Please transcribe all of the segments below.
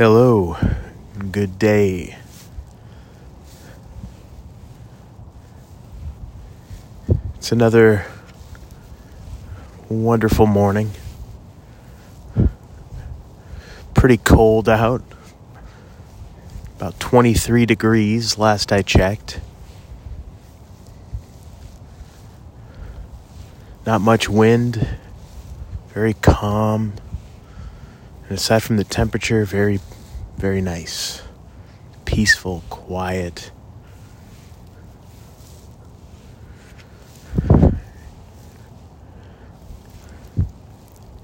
Hello, good day. It's another wonderful morning. Pretty cold out. About 23 degrees last I checked. Not much wind, very calm. And aside from the temperature, very, very nice. Peaceful, quiet.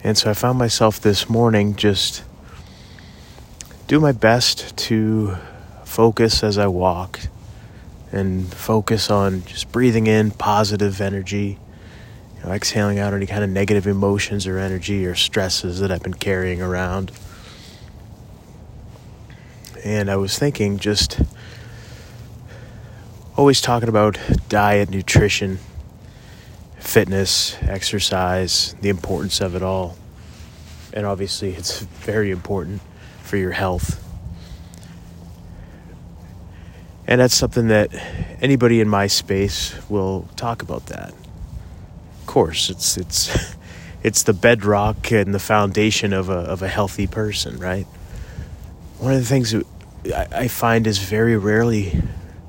And so I found myself this morning just do my best to focus as I walked and focus on just breathing in positive energy, exhaling out any kind of negative emotions or energy or stresses that I've been carrying around. And I was thinking just always talking about diet, nutrition, fitness, exercise, the importance of it all. And obviously, it's very important for your health. And that's something that anybody in my space will talk about that. Course, it's it's it's the bedrock and the foundation of a of a healthy person, right? One of the things that I find is very rarely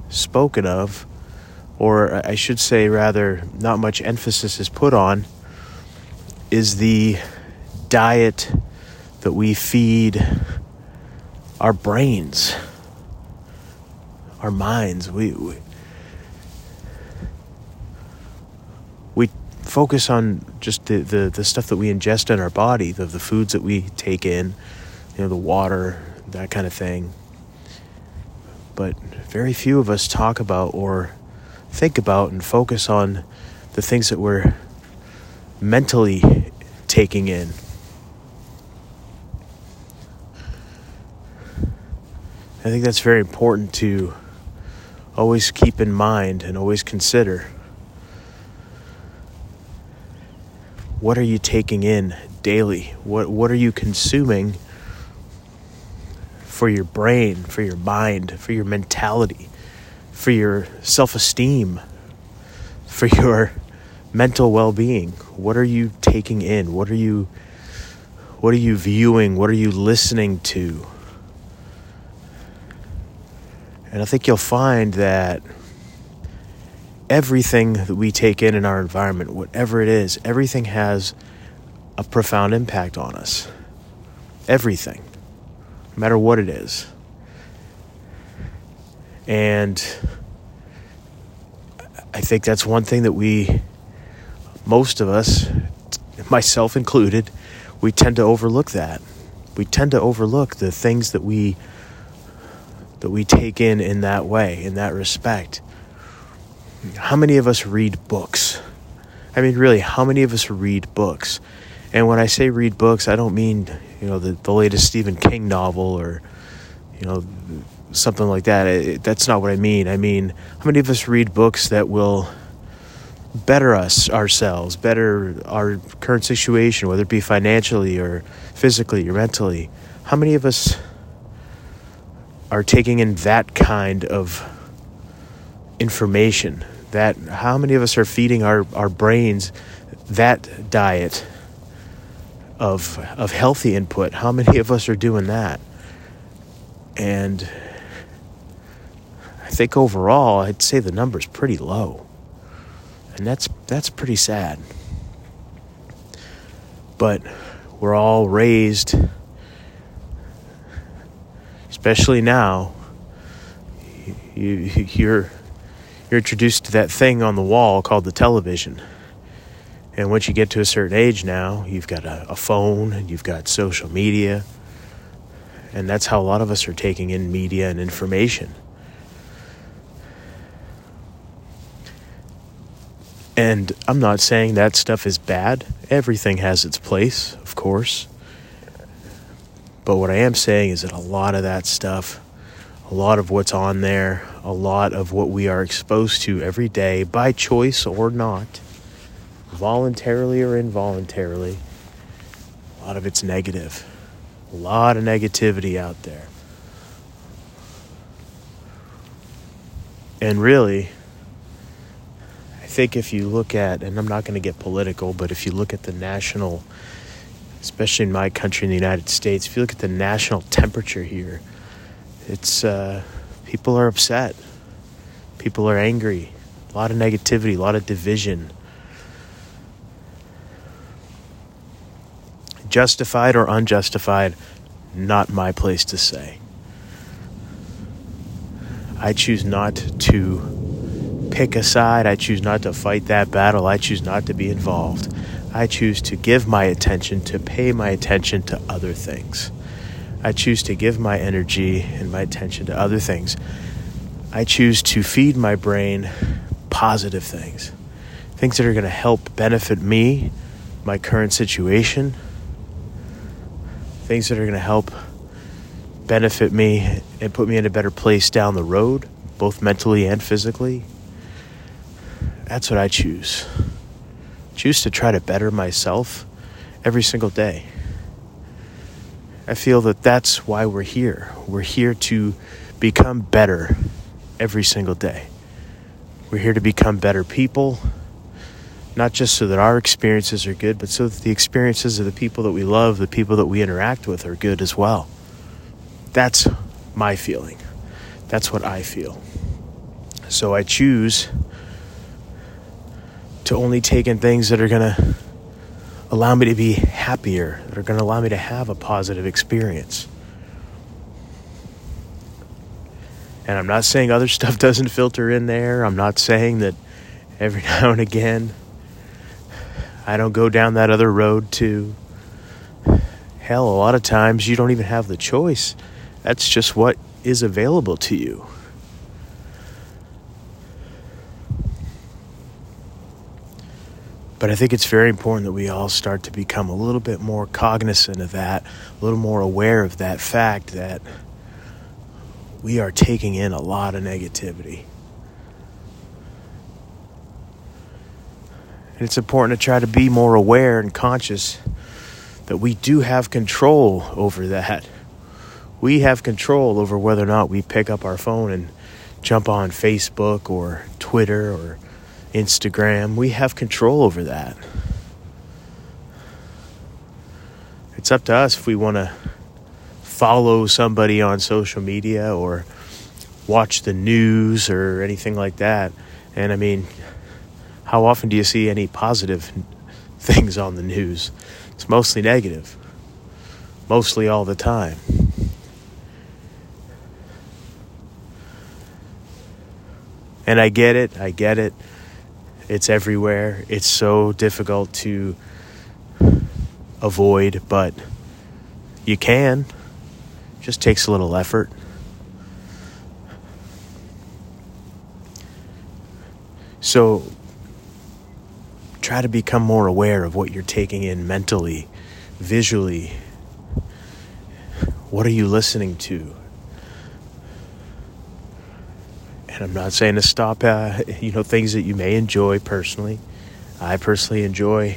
spoken of or I should say, rather, not much emphasis is put on, is the diet that we feed our brains, our minds. We, we, we focus on just the, the, the stuff that we ingest in our body, the, the foods that we take in, you know, the water, that kind of thing. But very few of us talk about or think about and focus on the things that we're mentally taking in. I think that's very important to always keep in mind and always consider. What are you taking in daily? What what are you consuming for your brain, for your mind, for your mentality? for your self esteem, for your mental well being? What are you taking in? What are you what are you viewing? What are you listening to? And I think you'll find that everything that we take in in our environment, whatever it is, everything has a profound impact on us. Everything, no matter what it is. And I think that's one thing that we, most of us, myself included, we tend to overlook that. We tend to overlook the things that we that we take in in that way, in that respect. How many of us read books? I mean, really, how many of us read books? And when I say read books, I don't mean you know the, the latest Stephen King novel or you know something like that. It, that's not what I mean. I mean, how many of us read books that will better us ourselves, better our current situation, whether it be financially or physically or mentally? How many of us are taking in that kind of information? That how many of us are feeding our, our brains that diet of of healthy input? How many of us are doing that? And I think overall, I'd say the number's pretty low. And that's that's pretty sad. But we're all raised especially now you you're you're introduced to that thing on the wall called the television. And once you get to a certain age now, you've got a, a phone and you've got social media. And that's how a lot of us are taking in media and information. And I'm not saying that stuff is bad. Everything has its place, of course. But what I am saying is that a lot of that stuff, a lot of what's on there, a lot of what we are exposed to every day by choice or not, voluntarily or involuntarily, a lot of it's negative. A lot of negativity out there. And really, I think if you look at, and I'm not going to get political, but if you look at the national, especially in my country, in the United States, if you look at the national temperature here, it's uh, people are upset, people are angry, a lot of negativity, a lot of division. Justified or unjustified, not my place to say. I choose not to pick a side. I choose not to fight that battle. I choose not to be involved. I choose to give my attention, to pay my attention to other things. I choose to give my energy and my attention to other things. I choose to feed my brain positive things, things that are going to help benefit me, my current situation, things that are going to help benefit me and put me in a better place down the road, both mentally and physically. That's what I choose. Choose to try to better myself every single day. I feel that that's why we're here. We're here to become better every single day. We're here to become better people, not just so that our experiences are good, but so that the experiences of the people that we love, the people that we interact with, are good as well. That's my feeling. That's what I feel. So I choose to only take in things that are going to allow me to be happier, that are going to allow me to have a positive experience. And I'm not saying other stuff doesn't filter in there. I'm not saying that every now and again I don't go down that other road too. Hell, a lot of times you don't even have the choice that's just what is available to you. But I think it's very important that we all start to become a little bit more cognizant of that, a little more aware of that fact that we are taking in a lot of negativity. And it's important to try to be more aware and conscious that we do have control over that we have control over whether or not we pick up our phone and jump on Facebook or Twitter or Instagram. We have control over that. It's up to us if we want to follow somebody on social media or watch the news or anything like that. And I mean, how often do you see any positive things on the news? It's mostly negative, mostly all the time. And I get it. I get it. It's everywhere. It's so difficult to avoid, but you can. Just takes a little effort. So try to become more aware of what you're taking in mentally, visually. What are you listening to? And I'm not saying to stop, uh, you know, things that you may enjoy personally. I personally enjoy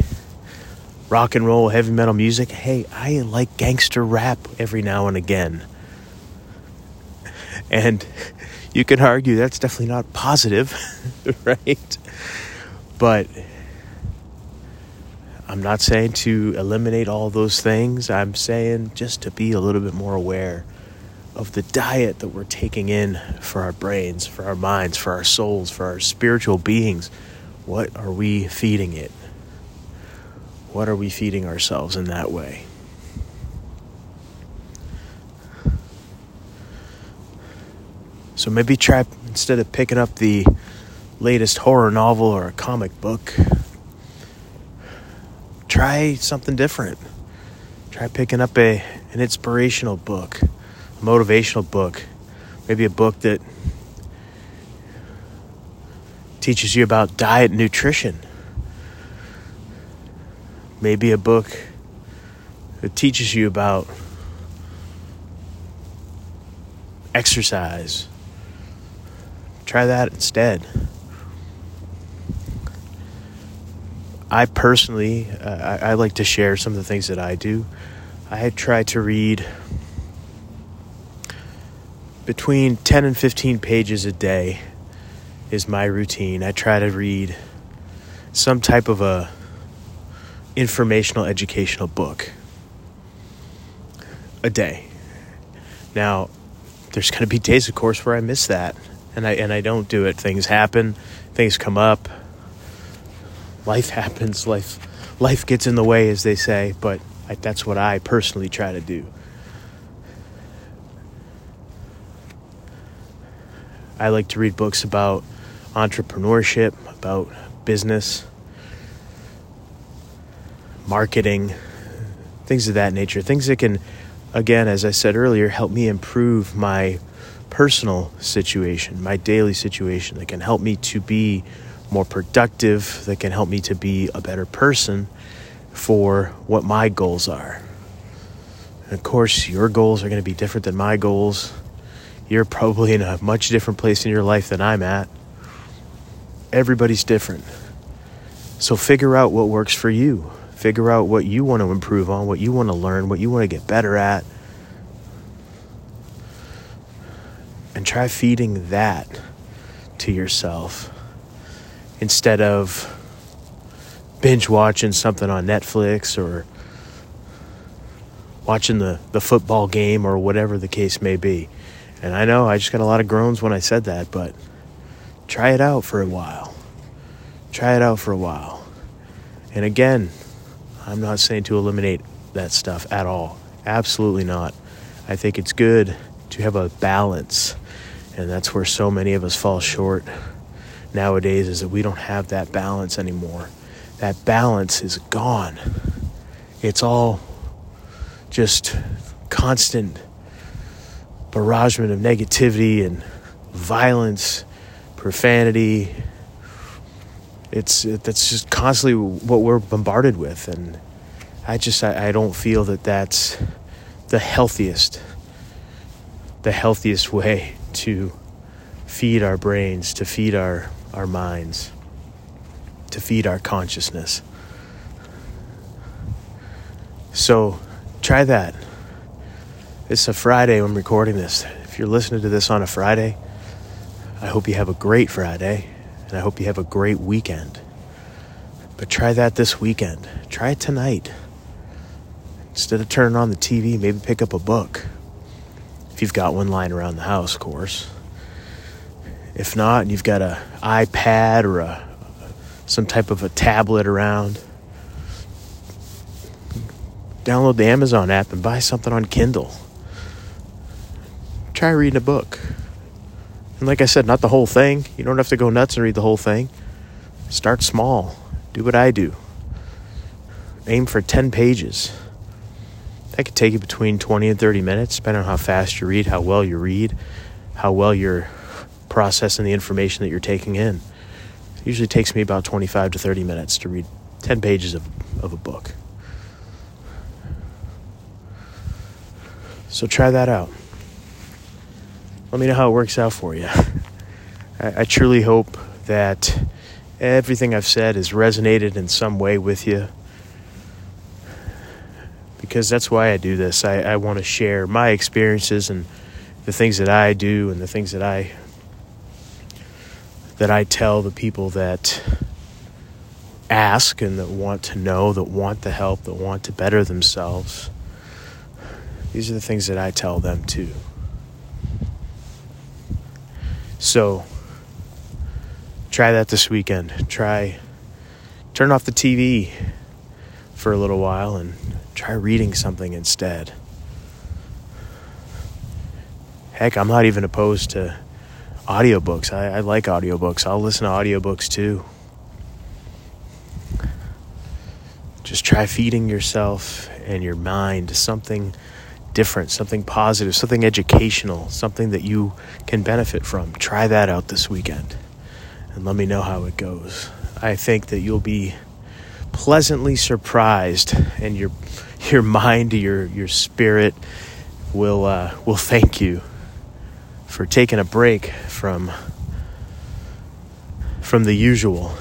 rock and roll, heavy metal music. Hey, I like gangster rap every now and again. And you can argue that's definitely not positive, right? But I'm not saying to eliminate all those things. I'm saying just to be a little bit more aware of the diet that we're taking in for our brains, for our minds, for our souls, for our spiritual beings. What are we feeding it? What are we feeding ourselves in that way? So maybe try, instead of picking up the latest horror novel or a comic book, try something different. Try picking up a, an inspirational book motivational book, maybe a book that teaches you about diet and nutrition. Maybe a book that teaches you about exercise. Try that instead. I personally, uh, I, I, like to share some of the things that I do. I try to read between 10 and 15 pages a day is my routine. I try to read some type of a informational educational book a day. Now, there's going to be days of course where I miss that and I and I don't do it. Things happen, things come up. Life happens, life life gets in the way as they say, but I, that's what I personally try to do. I like to read books about entrepreneurship, about business, marketing, things of that nature. Things that can, again, as I said earlier, help me improve my personal situation, my daily situation, that can help me to be more productive, that can help me to be a better person for what my goals are. And of course, your goals are going to be different than my goals. You're probably in a much different place in your life than I'm at. Everybody's different. So figure out what works for you. Figure out what you want to improve on, what you want to learn, what you want to get better at. And try feeding that to yourself instead of binge watching something on Netflix or watching the, the football game or whatever the case may be. And I know I just got a lot of groans when I said that, but try it out for a while. Try it out for a while. And again, I'm not saying to eliminate that stuff at all. Absolutely not. I think it's good to have a balance. And that's where so many of us fall short nowadays is that we don't have that balance anymore that balance is gone. It's all just constant barragement of negativity and violence, profanity. It's it, that's just constantly what we're bombarded with, and I just I, I don't feel that that's the healthiest, the healthiest way to feed our brains, to feed our our minds to feed our consciousness. So try that. It's a Friday when I'm recording this. If you're listening to this on a Friday, I hope you have a great Friday and I hope you have a great weekend. But try that this weekend. Try it tonight. Instead of turning on the TV, maybe pick up a book. If you've got one lying around the house, of course. If not, and you've got an iPad or a some type of a tablet around. Download the Amazon app and buy something on Kindle. Try reading a book. And like I said, not the whole thing. You don't have to go nuts and read the whole thing. Start small. Do what I do. Aim for 10 pages. That could take you between 20 and 30 minutes, depending on how fast you read, how well you read, how well you're processing the information that you're taking in. It usually takes me about 25 to 30 minutes to read 10 pages of, of a book. So try that out. Let me know how it works out for you. I, I truly hope that everything I've said has resonated in some way with you because that's why I do this. I, I want to share my experiences and the things that I do and the things that I that I tell the people that ask and that want to know, that want the help, that want to better themselves. These are the things that I tell them too. So try that this weekend. Try turn off the TV for a little while and try reading something instead. Heck, I'm not even opposed to audiobooks. I, I like audiobooks. I'll listen to audiobooks too. Just try feeding yourself and your mind something different, something positive, something educational, something that you can benefit from. Try that out this weekend and let me know how it goes. I think that you'll be pleasantly surprised and your your mind, your your spirit will uh, will thank you for taking a break from from the usual.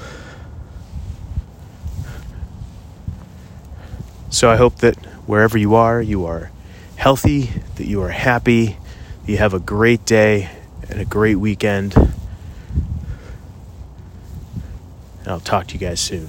So I hope that wherever you are, you are healthy, that you are happy, you have a great day and a great weekend. And I'll talk to you guys soon.